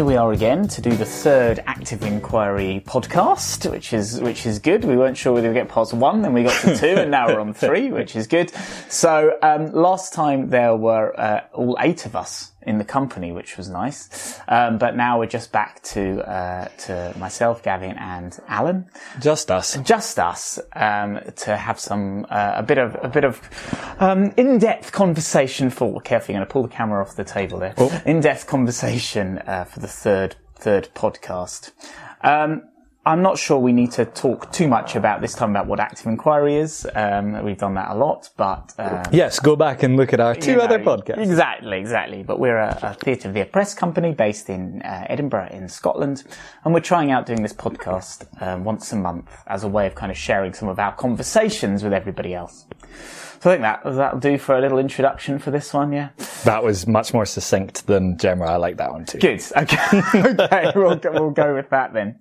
here we are again to do the third active inquiry podcast, which is which is good. We weren't sure whether we get past one, then we got to two, and now we're on three, which is good. So um, last time there were uh, all eight of us in the company, which was nice. Um, but now we're just back to uh, to myself, Gavin, and Alan. Just us. Just us um, to have some uh, a bit of a bit of um, in depth conversation for. Carefully, going to pull the camera off the table there. Oh. In depth conversation uh, for the third third podcast. Um, I'm not sure we need to talk too much about this time about what active inquiry is. Um, we've done that a lot, but um, Yes, go back and look at our two you know, other podcasts. Exactly, exactly. But we're a, a Theatre of the Oppressed company based in uh, Edinburgh in Scotland, and we're trying out doing this podcast um, once a month as a way of kind of sharing some of our conversations with everybody else. So I think that that'll do for a little introduction for this one. Yeah. That was much more succinct than Gemma. I like that one too. Good. Okay. okay. We'll we'll go with that then.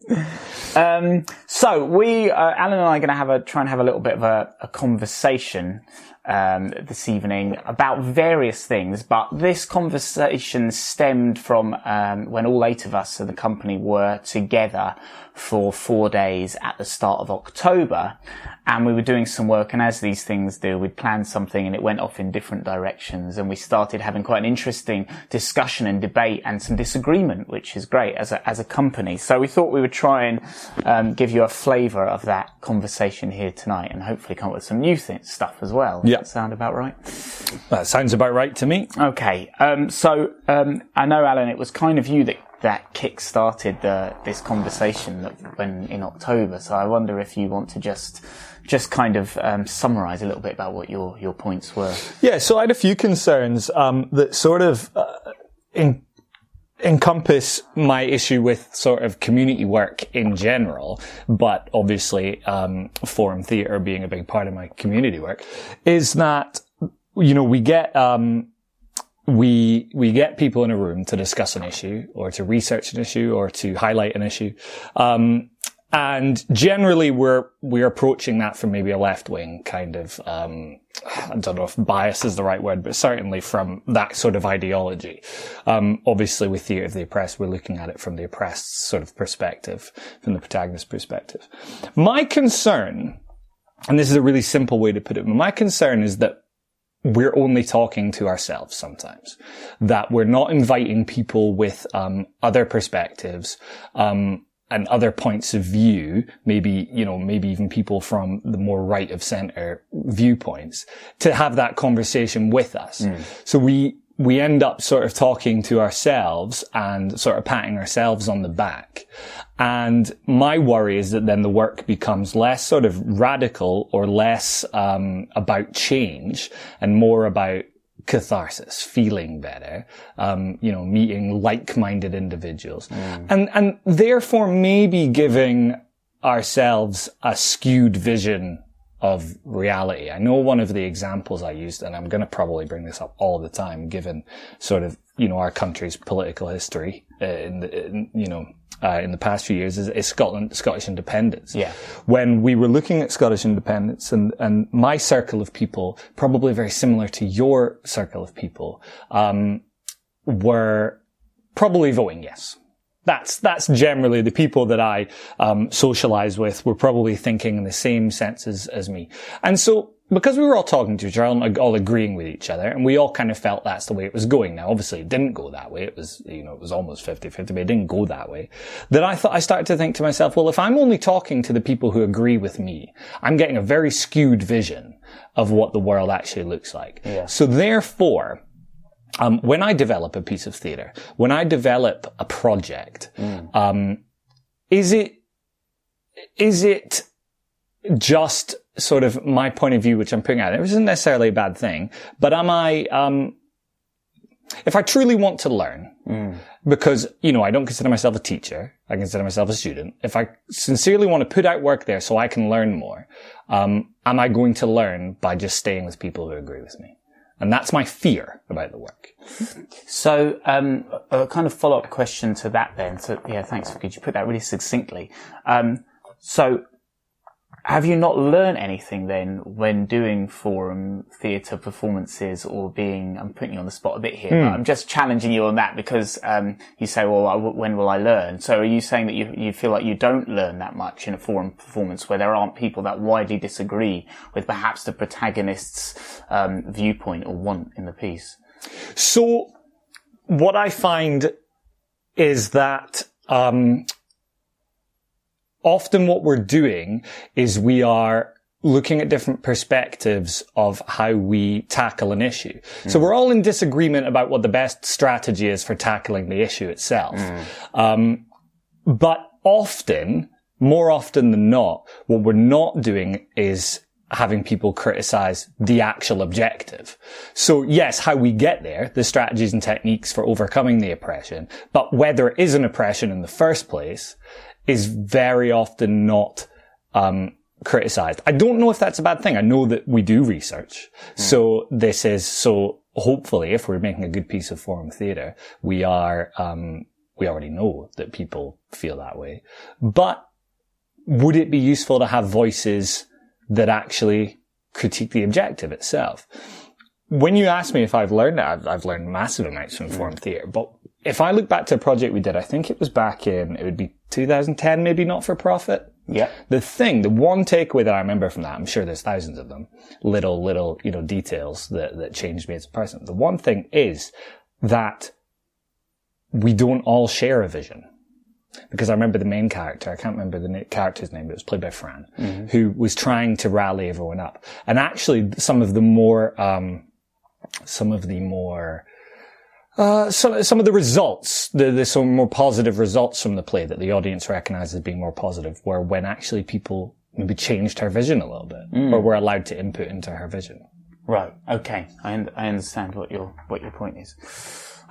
Um, so we, uh, Alan and I, are going to have a try and have a little bit of a, a conversation um, this evening about various things. But this conversation stemmed from um, when all eight of us in the company were together for four days at the start of October, and we were doing some work. And as these things do, we'd planned something, and it went off in different directions, and we started having quite an interesting discussion and debate and some disagreement, which is great as a as a company. So we thought we would try and um, give you a flavour of that conversation here tonight, and hopefully come up with some new th- stuff as well. Yeah. That sound about right? That sounds about right to me. Okay. Um, so um, I know, Alan, it was kind of you that that kick-started the, this conversation that when in October. So I wonder if you want to just just kind of um, summarise a little bit about what your your points were. Yeah, so I had a few concerns um, that sort of uh, in, encompass my issue with sort of community work in general, but obviously um, forum theatre being a big part of my community work, is that you know we get um, we we get people in a room to discuss an issue or to research an issue or to highlight an issue. Um, and generally we're, we're approaching that from maybe a left wing kind of, um, I don't know if bias is the right word, but certainly from that sort of ideology. Um, obviously with Theatre of the Oppressed, we're looking at it from the oppressed sort of perspective, from the protagonist perspective. My concern, and this is a really simple way to put it, my concern is that we're only talking to ourselves sometimes. That we're not inviting people with um, other perspectives um, and other points of view. Maybe you know, maybe even people from the more right of center viewpoints to have that conversation with us. So we we end up sort of talking to ourselves and sort of patting ourselves on the back. And my worry is that then the work becomes less sort of radical or less um, about change and more about catharsis, feeling better, um, you know, meeting like-minded individuals, and and therefore maybe giving ourselves a skewed vision of reality. I know one of the examples I used, and I'm going to probably bring this up all the time, given sort of you know our country's political history uh, in the in, you know uh, in the past few years is, is Scotland Scottish independence. Yeah. When we were looking at Scottish independence, and and my circle of people, probably very similar to your circle of people, um, were probably voting yes. That's that's generally the people that I um, socialize with were probably thinking in the same sense as, as me. And so because we were all talking to each other, all, all agreeing with each other, and we all kind of felt that's the way it was going. Now, obviously, it didn't go that way. It was, you know, it was almost 50-50, but it didn't go that way. Then I thought, I started to think to myself, well, if I'm only talking to the people who agree with me, I'm getting a very skewed vision of what the world actually looks like. So therefore, um, when I develop a piece of theatre, when I develop a project, um, is it is it just sort of my point of view, which I'm putting out? It isn't necessarily a bad thing, but am I? Um, if I truly want to learn, because you know I don't consider myself a teacher, I consider myself a student. If I sincerely want to put out work there so I can learn more, um, am I going to learn by just staying with people who agree with me? And that's my fear about the work. So, um, a kind of follow-up question to that then. So, yeah, thanks. Could you put that really succinctly? Um, so, have you not learned anything then when doing forum theatre performances or being, I'm putting you on the spot a bit here, but I'm just challenging you on that because, um, you say, well, I, when will I learn? So are you saying that you, you feel like you don't learn that much in a forum performance where there aren't people that widely disagree with perhaps the protagonist's, um, viewpoint or want in the piece? So, what I find is that um, often what we're doing is we are looking at different perspectives of how we tackle an issue. So we're all in disagreement about what the best strategy is for tackling the issue itself. Um, but often, more often than not, what we're not doing is having people criticize the actual objective. So yes, how we get there, the strategies and techniques for overcoming the oppression, but whether it is an oppression in the first place is very often not, um, criticized. I don't know if that's a bad thing. I know that we do research. So this is, so hopefully if we're making a good piece of forum theatre, we are, um, we already know that people feel that way. But would it be useful to have voices that actually critique the objective itself? When you ask me if I've learned that, I've, I've learned massive amounts from forum theatre. But if I look back to a project we did, I think it was back in, it would be 2010, maybe not for profit. Yeah. The thing, the one takeaway that I remember from that, I'm sure there's thousands of them, little, little, you know, details that, that changed me as a person. The one thing is that we don't all share a vision. Because I remember the main character, I can't remember the character's name, but it was played by Fran, who was trying to rally everyone up. And actually, some of the more, um, some of the more, uh, some, some of the results, the, the some more positive results from the play that the audience recognized as being more positive were when actually people maybe changed her vision a little bit or were allowed to input into her vision. Right. Okay. I, un- I understand what your what your point is.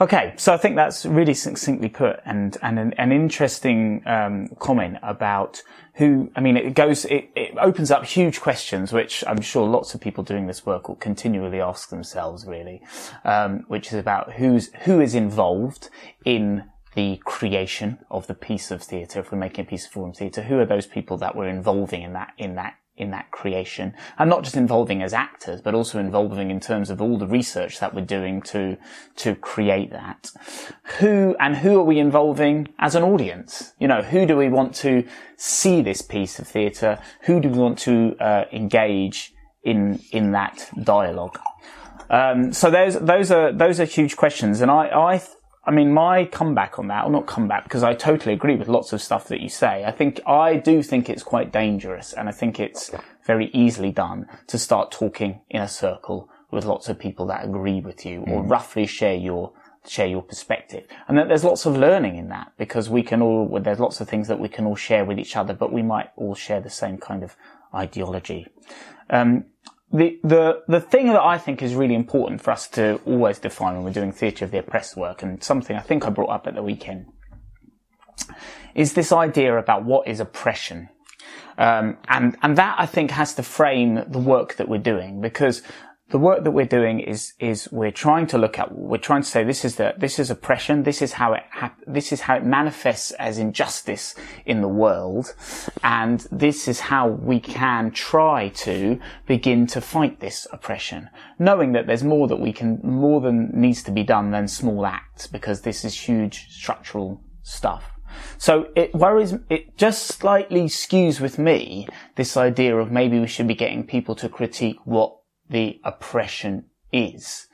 Okay, so I think that's really succinctly put, and and an, an interesting um, comment about who. I mean, it goes, it, it opens up huge questions, which I'm sure lots of people doing this work will continually ask themselves. Really, um, which is about who's who is involved in the creation of the piece of theatre. If we're making a piece of forum theatre, who are those people that we're involving in that in that in that creation and not just involving as actors, but also involving in terms of all the research that we're doing to, to create that. Who and who are we involving as an audience? You know, who do we want to see this piece of theatre? Who do we want to uh, engage in, in that dialogue? Um, so those, those are, those are huge questions. And I, I, I mean, my comeback on that, or not comeback, because I totally agree with lots of stuff that you say. I think, I do think it's quite dangerous, and I think it's very easily done to start talking in a circle with lots of people that agree with you, or roughly share your, share your perspective. And that there's lots of learning in that, because we can all, well, there's lots of things that we can all share with each other, but we might all share the same kind of ideology. Um, the, the, the thing that I think is really important for us to always define when we're doing theatre of the oppressed work, and something I think I brought up at the weekend, is this idea about what is oppression. Um, and, and that I think has to frame the work that we're doing because the work that we're doing is, is we're trying to look at, we're trying to say this is the, this is oppression, this is how it hap- this is how it manifests as injustice in the world, and this is how we can try to begin to fight this oppression, knowing that there's more that we can, more than needs to be done than small acts, because this is huge structural stuff. So it worries, it just slightly skews with me this idea of maybe we should be getting people to critique what the oppression is.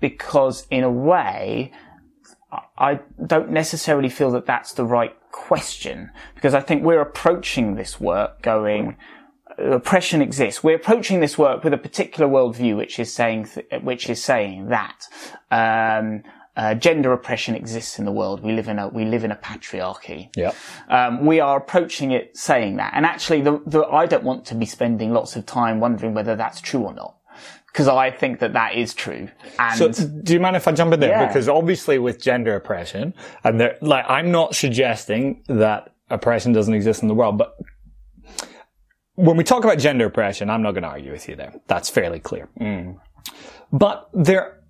Because in a way, I don't necessarily feel that that's the right question. Because I think we're approaching this work going, oppression exists. We're approaching this work with a particular worldview, which is saying, th- which is saying that, um, uh, gender oppression exists in the world. We live in a we live in a patriarchy. Yeah. Um, we are approaching it saying that, and actually, the, the I don't want to be spending lots of time wondering whether that's true or not, because I think that that is true. And So, do you mind if I jump in there? Yeah. Because obviously, with gender oppression, and there, like, I'm not suggesting that oppression doesn't exist in the world, but when we talk about gender oppression, I'm not going to argue with you there. That's fairly clear. But there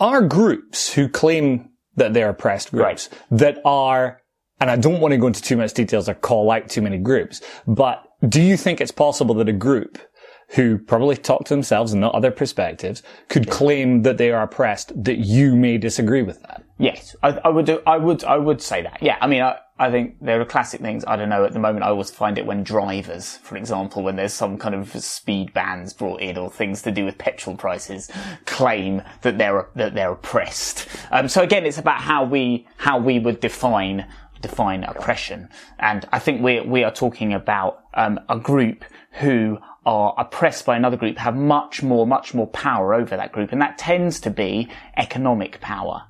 are groups who claim that they're oppressed groups that are, and I don't want to go into too much details or call out too many groups, but do you think it's possible that a group who probably talk to themselves and not other perspectives could claim that they are oppressed that you may disagree with that? Yes, I, I would do, I would, I would say that. Yeah, I mean, I, I think there are classic things. I don't know. At the moment, I always find it when drivers, for example, when there's some kind of speed bans brought in or things to do with petrol prices, claim that they're that they're oppressed. Um, so again, it's about how we how we would define define oppression. And I think we we are talking about um, a group who are oppressed by another group have much more, much more power over that group, and that tends to be economic power.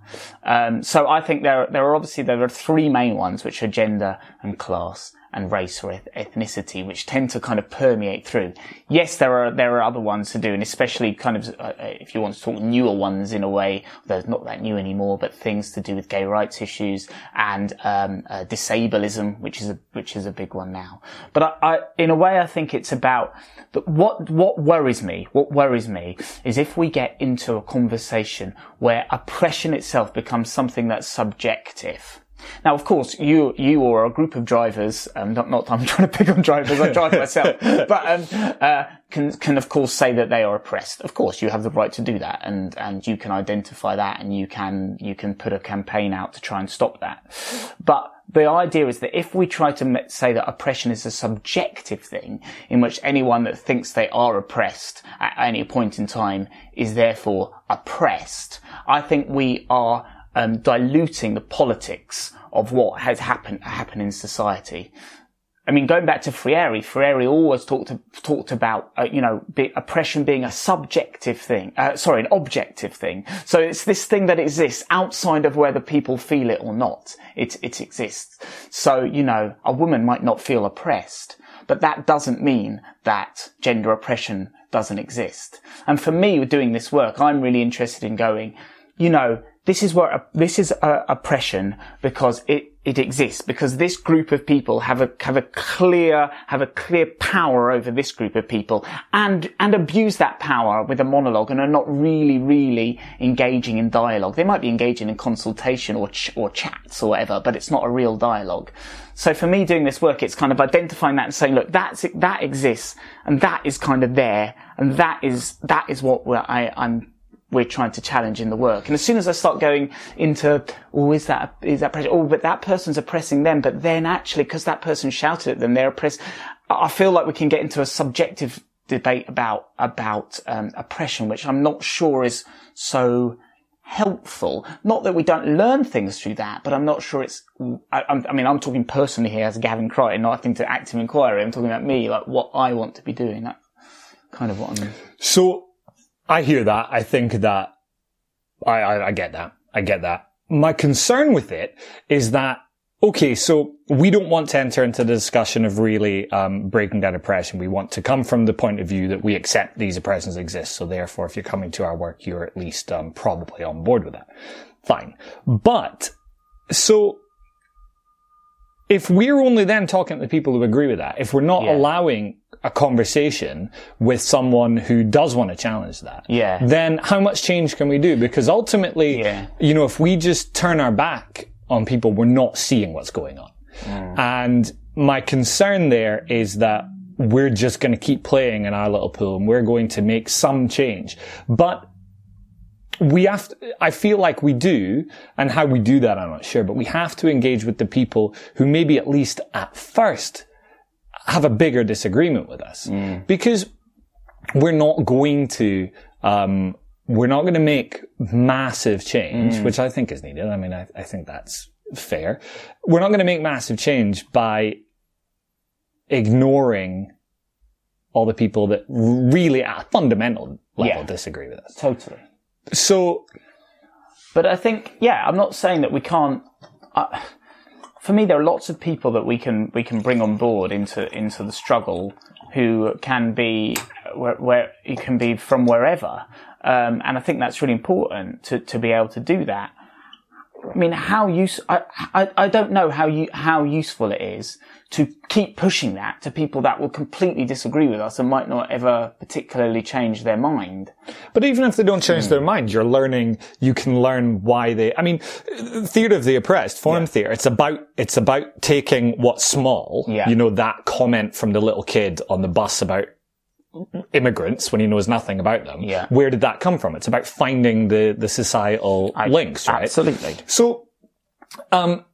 Um, so I think there there are obviously there are three main ones, which are gender and class and race or ethnicity, which tend to kind of permeate through. Yes, there are there are other ones to do, and especially kind of uh, if you want to talk newer ones in a way, they're not that new anymore, but things to do with gay rights issues and um, uh, disableism, which is a which is a big one now. But I, I, in a way, I think it's about but what what worries me, what worries me, is if we get into a conversation where oppression itself becomes something that's subjective now, of course, you you or a group of drivers, um, not not I'm trying to pick on drivers, I drive myself, but um, uh, can can of course say that they are oppressed. Of course, you have the right to do that, and and you can identify that, and you can you can put a campaign out to try and stop that. But the idea is that if we try to say that oppression is a subjective thing, in which anyone that thinks they are oppressed at any point in time is therefore oppressed, I think we are um, diluting the politics of what has happened happened in society. I mean, going back to Freire, Freire always talked talked about uh, you know be, oppression being a subjective thing, uh, sorry, an objective thing. So it's this thing that exists outside of whether people feel it or not. It it exists. So you know, a woman might not feel oppressed, but that doesn't mean that gender oppression doesn't exist. And for me, with doing this work, I'm really interested in going, you know, this is where this is a, oppression because it it exists because this group of people have a have a clear have a clear power over this group of people and and abuse that power with a monologue and are not really really engaging in dialogue. They might be engaging in consultation or ch- or chats or whatever, but it's not a real dialogue. So for me doing this work, it's kind of identifying that and saying, look, that's that exists and that is kind of there and that is that is what I, I'm we're trying to challenge in the work. And as soon as I start going into, oh, is that, is that pressure? Oh, but that person's oppressing them. But then actually, because that person shouted at them, they're oppressed. I feel like we can get into a subjective debate about, about, um, oppression, which I'm not sure is so helpful. Not that we don't learn things through that, but I'm not sure it's, I, I mean, I'm talking personally here as Gavin Crichton, nothing to active inquiry. I'm talking about me, like what I want to be doing. That's kind of what I'm. So I hear that. I think that I, I, I get that. I get that. My concern with it is that Okay, so we don't want to enter into the discussion of really um, breaking down oppression. We want to come from the point of view that we accept these oppressions exist. So therefore, if you're coming to our work, you're at least um, probably on board with that. Fine. But so if we're only then talking to people who agree with that, if we're not yeah. allowing a conversation with someone who does want to challenge that, yeah. then how much change can we do? Because ultimately, yeah. you know, if we just turn our back on people, we're not seeing what's going on. Mm. And my concern there is that we're just going to keep playing in our little pool and we're going to make some change. But we have to, I feel like we do, and how we do that, I'm not sure, but we have to engage with the people who maybe at least at first have a bigger disagreement with us mm. because we're not going to, um, we're not going to make massive change, mm. which I think is needed. I mean, I, I think that's fair. We're not going to make massive change by ignoring all the people that really at a fundamental level yeah. disagree with us. Totally. So, but I think, yeah, I'm not saying that we can't, for me, there are lots of people that we can we can bring on board into into the struggle who can be where, where you can be from wherever, um, and I think that's really important to to be able to do that. I mean, how use, I, I, I don't know how you, how useful it is to keep pushing that to people that will completely disagree with us and might not ever particularly change their mind. But even if they don't change their mind, you're learning, you can learn why they, I mean, theatre of the oppressed, forum Yeah. theatre, it's about, it's about taking what's small, Yeah. you know, that comment from the little kid on the bus about immigrants when he knows nothing about them. Yeah. Where did that come from? It's about finding the, the societal links, right? Absolutely. So, um,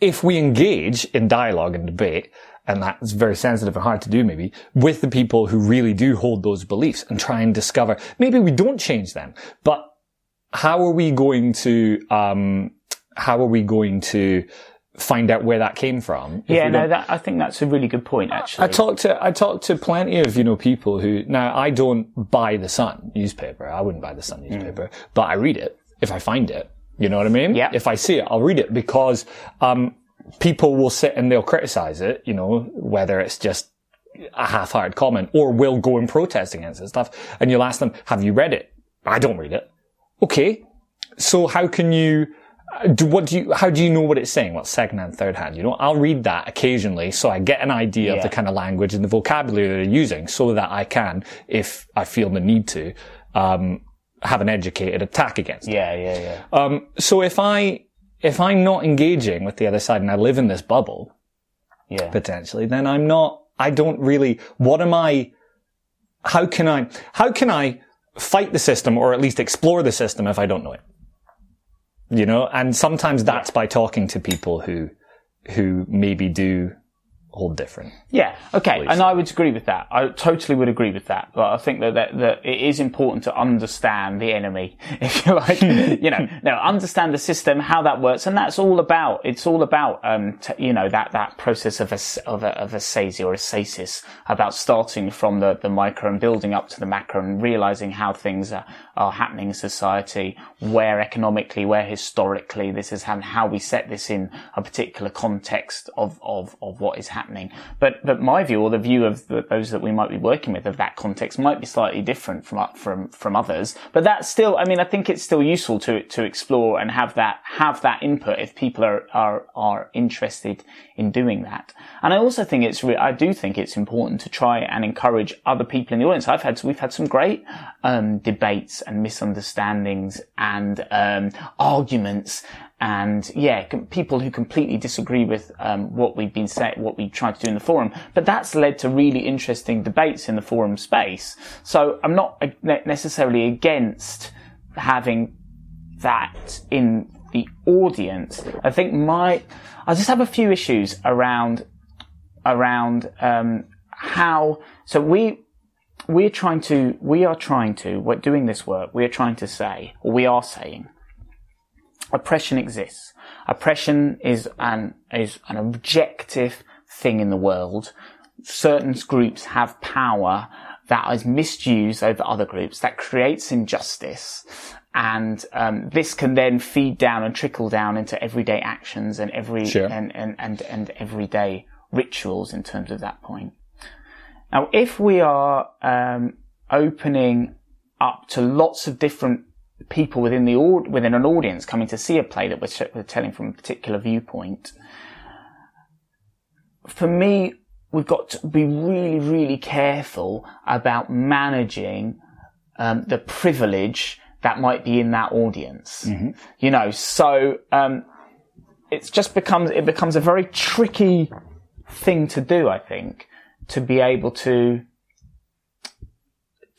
if we engage in dialogue and debate, and that's very sensitive and hard to do maybe, with the people who really do hold those beliefs and try and discover, maybe we don't change them, but how are we going to, um, how are we going to find out where that came from? Yeah, no, that, I think that's a really good point, actually. I talked to I talked to plenty of you know people who now I don't buy the Sun newspaper. I wouldn't buy the Sun newspaper, but I read it if I find it. You know what I mean? Yeah. If I see it, I'll read it because um, people will sit and they'll criticize it. You know, whether it's just a half-hearted comment or will go and protest against it stuff. And you'll ask them, "Have you read it?" I don't read it. Okay, so how can you? Do, what do you, how do you know what it's saying? Well, second hand, third hand, you know, I'll read that occasionally so I get an idea of the kind of language and the vocabulary they're using so that I can, if I feel the need to, um, have an educated attack against it. yeah, yeah, yeah. Um, so if I, if I'm not engaging with the other side and I live in this bubble, Yeah. potentially, then I'm not, I don't really, what am I, how can I, how can I fight the system or at least explore the system if I don't know it? You know, and sometimes that's by talking to people who, who maybe do hold different. Yeah, okay, and I would agree with that. I totally would agree with that. But I think that, that that it is important to understand the enemy, if you like. you know, no, understand the system, how that works, and that's all about. It's all about, um, t- you know, that that process of a of a of a ascesis or a stasis, about starting from the the micro and building up to the macro, and realizing how things are, are happening in society, where economically, where historically this is happening, how we set this in a particular context of of of what is happening. But but my view, or the view of the, those that we might be working with of that context, might be slightly different from from from others. But that's still, I mean, I think it's still useful to to explore and have that have that input if people are are are interested in doing that. And I also think it's re- I do think it's important to try and encourage other people in the audience. I've had we've had some great um, debates and misunderstandings and um, arguments and yeah, com- people who completely disagree with um, what we've been set, what we tried to do in the forum. But that's led to really interesting debates in the forum space. So I'm not ne- necessarily against having that in the audience. I think my, I just have a few issues around around um, how. So we we're trying to we are trying to we're doing this work. We are trying to say, or we are saying, oppression exists. Oppression is an is an objective thing in the world. Certain groups have power that is misused over other groups that creates injustice. And um, this can then feed down and trickle down into everyday actions and every Sure. and, and, and, and everyday rituals in terms of that point. Now, if we are um, opening up to lots of different people within the within an audience coming to see a play that we're, we're telling from a particular viewpoint, for me, we've got to be really, really careful about managing um, the privilege that might be in that audience. You know, so um, it's just becomes it becomes a very tricky thing to do. I think to be able to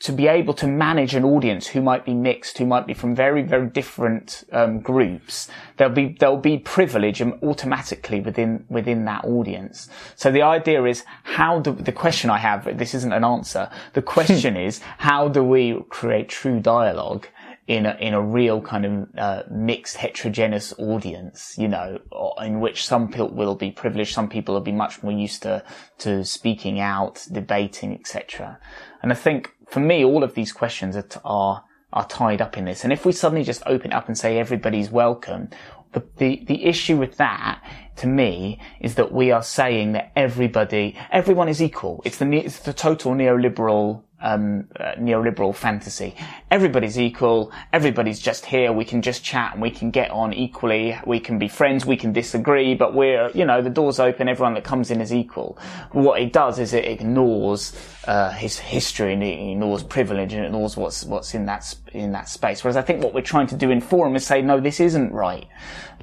to be able to manage an audience who might be mixed, who might be from very, very different um, groups, there'll be there'll be privilege automatically within within that audience. So the idea is how do the question I have? This isn't an answer. The question is how do we create true dialogue? In a, in a real kind of uh, mixed heterogeneous audience, you know, in which some people will be privileged, some people will be much more used to to speaking out, debating, etc. And I think for me, all of these questions are, t- are, are tied up in this. And if we suddenly just open it up and say everybody's welcome, the, the, the issue with that, to me, is that we are saying that everybody, everyone is equal. It's the, it's the total neoliberal, um, uh, neoliberal fantasy. Everybody's equal. Everybody's just here. We can just chat and we can get on equally. We can be friends. We can disagree, but we're, you know, the door's open. Everyone that comes in is equal. What it does is it ignores uh, his history and it ignores privilege and it ignores what's what's in that in that space. Whereas I think what we're trying to do in Forum is say, no, this isn't right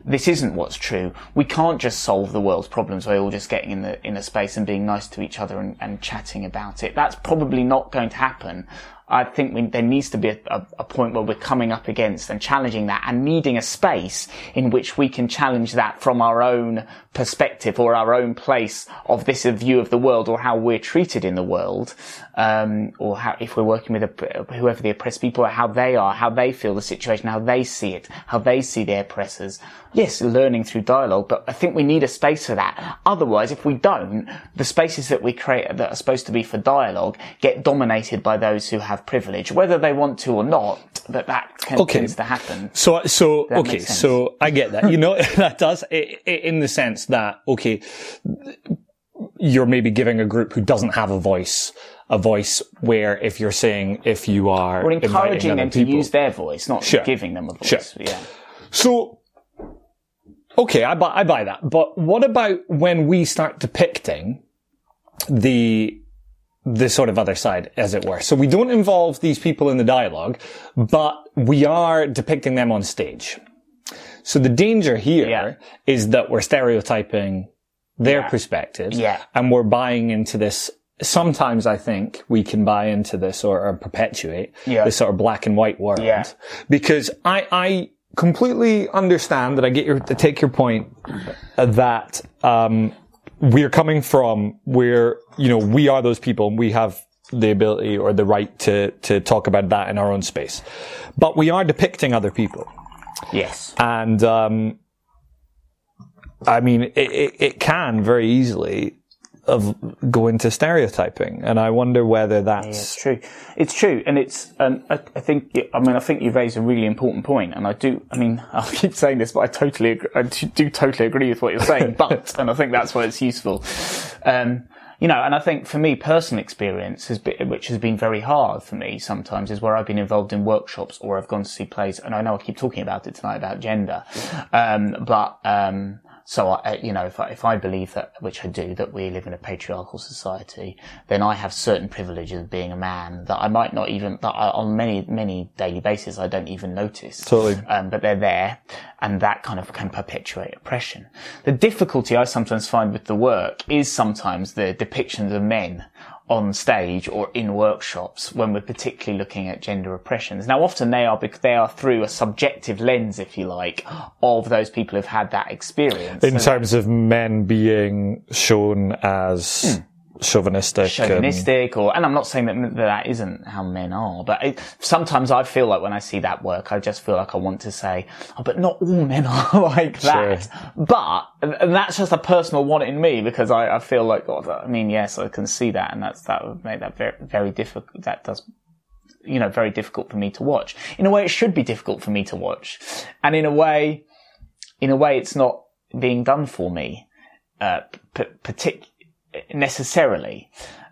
this isn't what's true. We can't just solve the world's problems by all just getting in the in a space and being nice to each other and, and chatting about it. That's probably not going to happen I think we, there needs to be a, a, a, point where we're coming up against and challenging that and needing a space in which we can challenge that from our own perspective or our own place of this view of the world or how we're treated in the world. Um, or how, if we're working with a, whoever the oppressed people are, how they are, how they feel the situation, how they see it, how they see their oppressors. Yes, learning through dialogue, but I think we need a space for that. Otherwise, if we don't, the spaces that we create that are supposed to be for dialogue get dominated by those who have privilege, whether they want to or not. But that can, okay. tends to happen. So, so okay, so I get that. You know, that does it in the sense that okay, you're maybe giving a group who doesn't have a voice a voice where if you're saying if you are we're encouraging them to people, use their voice, not sure. giving them a voice. Sure. Yeah. So okay, I buy I buy that. But what about when we start depicting the the sort of other side, as it were. So we don't involve these people in the dialogue, but we are depicting them on stage. So the danger here yeah. is that we're stereotyping their yeah. perspectives yeah. and we're buying into this. Sometimes I think we can buy into this or, or perpetuate yeah. this sort of black and white world yeah. because I, I completely understand that I get your, to take your point that, um, we're coming from where, you know, we are those people and we have the ability or the right to, to talk about that in our own space. But we are depicting other people. Yes. And, um, I mean, it, it, it can very easily of go into stereotyping, and I wonder whether that's yeah, it's true. It's true, and it's. Um, I, I, think. I mean, I think you raise a really important point, and I do. I mean, I'll keep saying this, but I totally, agree, I do totally agree with what you're saying. but, and I think that's why it's useful. Um, you know, and I think for me, personal experience has been, which has been very hard for me sometimes is where I've been involved in workshops or I've gone to see plays, and I know I keep talking about it tonight about gender, um, but, um, so, I, you know, if I, if I believe that, which I do, that we live in a patriarchal society, then I have certain privileges of being a man that I might not even, that I, on many, many daily basis, I don't even notice. Totally. Um, but they're there and that kind of can perpetuate oppression. The difficulty I sometimes find with the work is sometimes the depictions of men on stage or in workshops when we're particularly looking at gender oppressions. Now, often they are they are through a subjective lens, if you like, of those people who've had that experience. In terms of men being shown as. Hmm chauvinistic. Chauvinistic, or, and I'm not saying that that isn't how men are, but it, sometimes I feel like when I see that work, I just feel like I want to say, oh, but not all men are like that. Sure. But, and that's just a personal want in me because I, I feel like, God, I mean, yes, I can see that, and that's, that would make that very, very difficult. That does you know, very difficult for me to watch. In a way, it should be difficult for me to watch. And in a way, in a way, it's not being done for me, uh, p- partic- necessarily,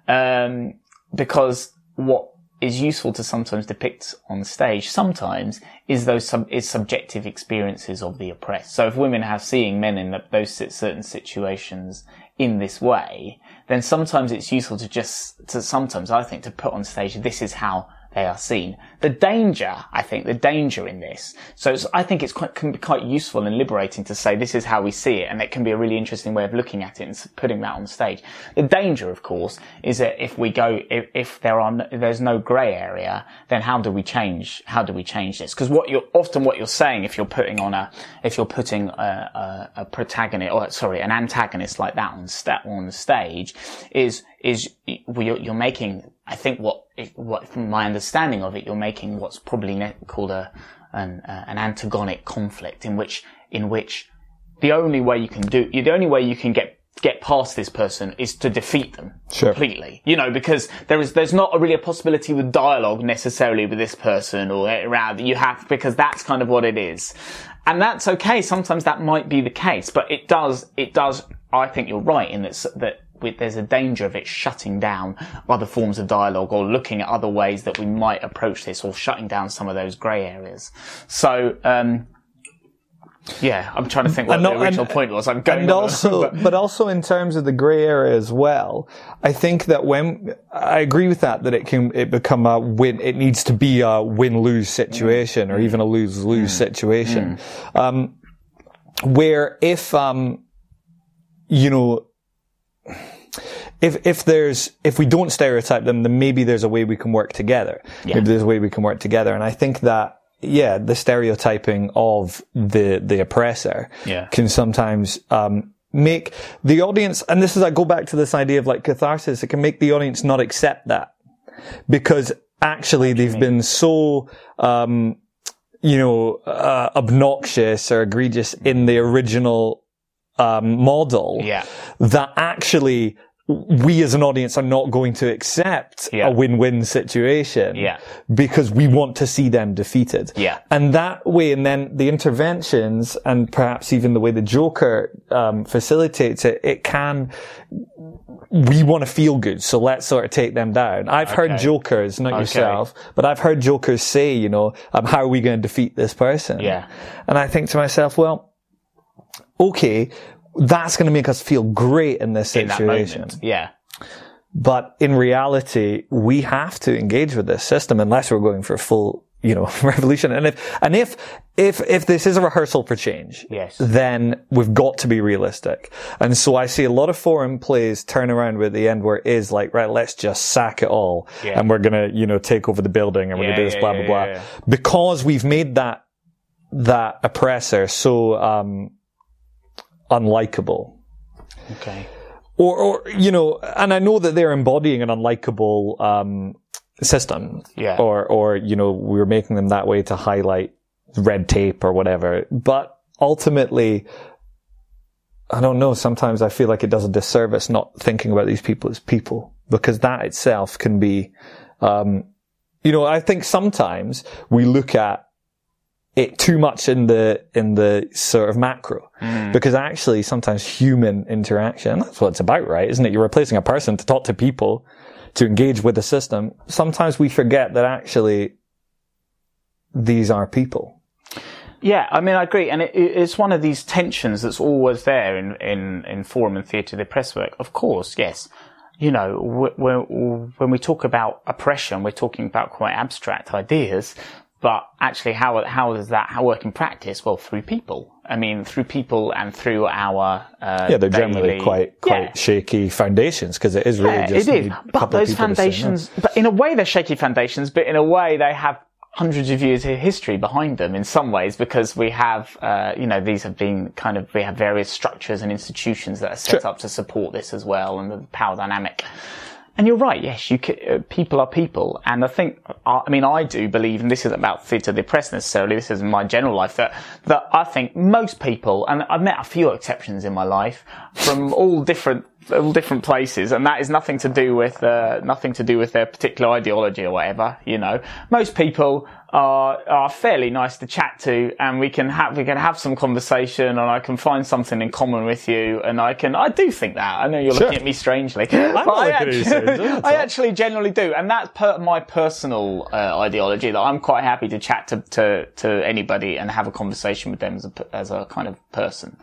um, because what is useful to sometimes depict on stage sometimes is those sub- is subjective experiences of the oppressed. So if women have seeing men in the, those certain situations in this way, then sometimes it's useful to just to sometimes I think to put on stage this is how they are seen. The danger, I think, the danger in this. So I think it's quite, can be quite useful and liberating to say this is how we see it, and it can be a really interesting way of looking at it and putting that on stage. The danger, of course, is that if we go, if, if there are, there's no grey area, then how do we change? How do we change this? Because what you're often what you're saying, if you're putting on a, if you're putting a, a, a protagonist, or sorry, an antagonist like that on, sta- on stage, is is you're making I think what, what, from my understanding of it, you're making what's probably called a, an, uh, an antagonic conflict in which, in which the only way you can do, the only way you can get get past this person is to defeat them sure. completely. You know, because there is there's not a really a possibility with dialogue necessarily with this person or around you have because that's kind of what it is. And that's okay. Sometimes that might be the case, but it does it does I think you're right in that that there's a danger of it shutting down other forms of dialogue or looking at other ways that we might approach this or shutting down some of those grey areas. So, um, yeah, I'm trying to think what not- the original and- point was. I'm going and on- also, but also in terms of the grey area as well, I think that when I agree with that, that it can it become a win. It needs to be a win lose situation or even a lose lose situation, um, where if um, you know. If, if there's, if we don't stereotype them, then maybe there's a way we can work together. Maybe there's a way we can work together. And I think that, yeah, the stereotyping of the, the oppressor Yeah. can sometimes, um, make the audience, and this is, I go back to this idea of like catharsis, it can make the audience not accept that because actually they've been so, um, you know, uh, obnoxious or egregious in the original, um, model Yeah. that actually we as an audience are not going to accept Yeah. a win-win situation Yeah. because we want to see them defeated. Yeah. And that way, and then the interventions and perhaps even the way the Joker um, facilitates it, it can, we want to feel good. So let's sort of take them down. I've heard Jokers, not yourself, but I've heard Jokers say, you know, um, how are we going to defeat this person? Yeah. And I think to myself, well, okay, that's going to make us feel great in this situation. moment. Yeah. But in reality, we have to engage with this system unless we're going for a full, you know, revolution. And if, and if, if, if this is a rehearsal for change, Yes. then we've got to be realistic. And so I see a lot of forum plays turn around with the end where it is like, right, let's just sack it all Yeah. and we're going to, you know, take over the building and we're Yeah, going to do this, yeah, blah, blah, blah. Because we've made that, that oppressor so, um, unlikable Okay. or, or you know, and I know that they're embodying an unlikable um, system, Yeah. or or you know, we're making them that way to highlight red tape or whatever. But ultimately, I don't know. Sometimes I feel like it does a disservice not thinking about these people as people because that itself can be, um, you know, I think sometimes we look at it too much in the in the sort of macro. Mm. Because actually sometimes human interaction that's what it's about right? Isn't it? You're replacing a person to talk to people to engage with the system. Sometimes we forget that actually these are people. Yeah, I mean, I agree, and it, it- it's one of these tensions that's always there in in in forum and theatre, the press work. Of course, yes. You know, when we talk about oppression, we're talking about quite abstract ideas. But actually, how how does that how work in practice? Well, through people. I mean, through people and through our uh, yeah they're generally quite quite Yeah. shaky foundations because it is really Yeah, just it is. a But couple of those people to say no. foundations, but in a way they're shaky foundations, but in a way they have hundreds of years of history behind them in some ways because we have, uh, you know, these have been kind of, we have various structures and institutions that are set Sure. up to support this as well and the power dynamic. And you're right. Yes, you ca uh, people are people, and I think I I mean I do believe, and this isn't about theatre of the oppressed necessarily. This is my general life that that I think most people, and I've met a few exceptions in my life from all different all different places, and that is nothing to do with uh, nothing to do with their particular ideology or whatever. You know, most people are are fairly nice to chat to, and we can have we can have some conversation, and I can find something in common with you, and I can I do think that. I know you're Sure. looking at me strangely, but I looking at you actually, I actually generally do, and that's per my personal uh, ideology that I'm quite happy to chat to, to to anybody and have a conversation with them as a as a kind of person.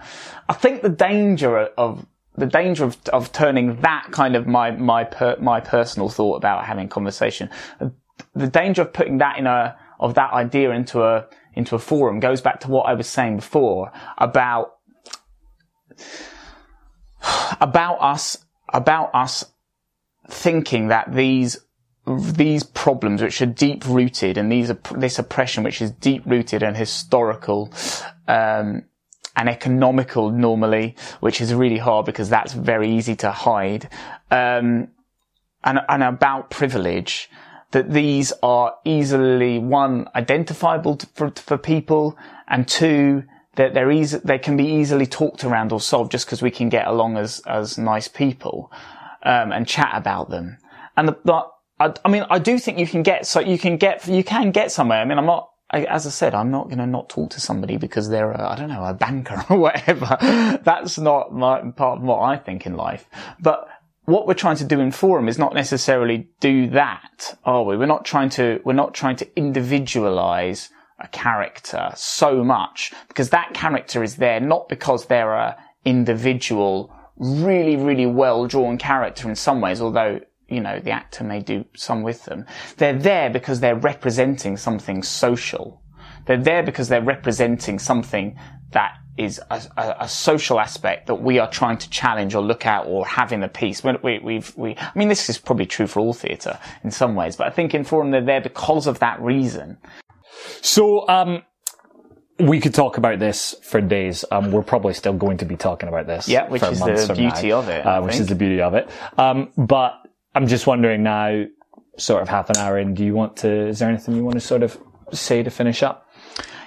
I think the danger of the danger of, of turning that kind of my my per, my personal thought about having conversation, the danger of putting that in a of that idea into a into a forum goes back to what I was saying before about about us about us thinking that these these problems which are deep rooted and these this oppression which is deep rooted and historical um, and economical normally which is really hard because that's very easy to hide. Um, and, and about privilege that these are easily one identifiable to, for, for people and two that they're easy, they can be easily talked around or solved just because we can get along as as nice people um, and chat about them. And the, but I, I mean I do think you can get so you can get you can get somewhere. I mean I'm not I, as I said, I'm not going to not talk to somebody because they're, a, I don't know, a banker or whatever. That's not my, part of what I think in life. But what we're trying to do in forum is not necessarily do that, are we? We're not trying to, we're not trying to individualize a character so much because that character is there not because they're a individual, really, really well drawn character in some ways, although you know, the actor may do some with them. They're there because they're representing something social. They're there because they're representing something that is a, a, a, social aspect that we are trying to challenge or look at or have in the piece. We, we've, we, I mean, this is probably true for all theatre in some ways, but I think in Forum they're there because of that reason. So, um, we could talk about this for days. Um, we're probably still going to be talking about this. Yeah, which is the beauty now, of it. Uh, which is the beauty of it. Um, but I'm just wondering now, sort of half an hour in, do you want to, is there anything you want to sort of say to finish up?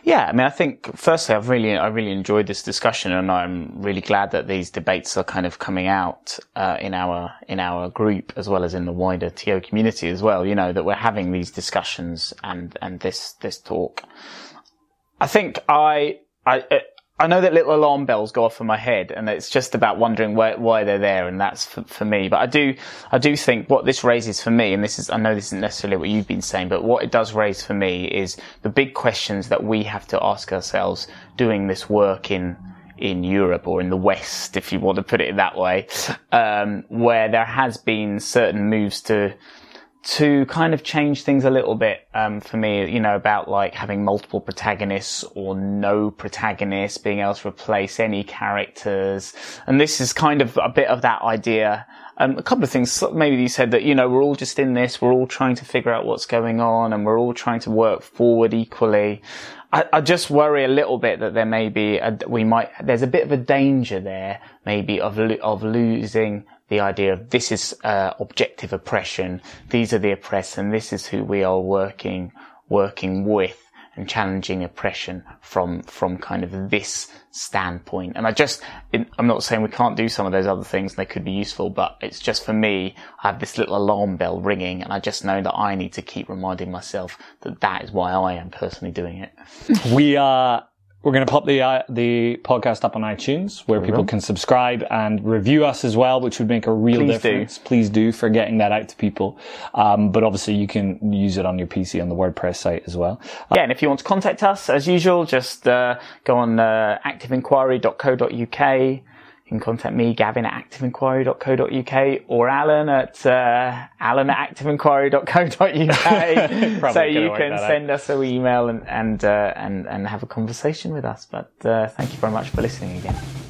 Yeah, I mean, I think firstly, I've really, I really enjoyed this discussion, and I'm really glad that these debates are kind of coming out uh, in our in our group as well as in the wider TO community as well. You know that we're having these discussions and and this this talk. I think I I I know that little alarm bells go off in my head, and it's just about wondering why, why they're there, and that's for, for, me. But I do, I do think what this raises for me, and this is, I know this isn't necessarily what you've been saying, but what it does raise for me is the big questions that we have to ask ourselves doing this work in in Europe or in the West, if you want to put it that way, um, where there has been certain moves to to kind of change things a little bit um, for me, you know, about like having multiple protagonists or no protagonists, being able to replace any characters, and this is kind of a bit of that idea. Um, a couple of things. Maybe you said that you know we're all just in this. We're all trying to figure out what's going on, and we're all trying to work forward equally. I, I just worry a little bit that there may be a, we might there's a bit of a danger there, maybe of of losing the idea of this is uh, objective oppression, these are the oppressed, and this is who we are working working with and challenging oppression from from kind of this standpoint. And I just, I'm not saying we can't do some of those other things; they could be useful, but it's just for me, I have this little alarm bell ringing, and I just know that I need to keep reminding myself that that is why I am personally doing it. we are we're going to pop the uh, the podcast up on iTunes where people can subscribe and review us as well, which would make a real Please difference. Do. Please do for getting that out to people. Um, but obviously, you can use it on your PC on the WordPress site as well. Uh, yeah, and if you want to contact us, as usual, just uh, go on uh, activeinquiry.co.uk can contact me, Gavin at activeinquiry.co.uk or Alan at uh, alan at activeinquiry.co.uk. so you can send out. us an email and and, uh, and and have a conversation with us. But uh, thank you very much for listening again.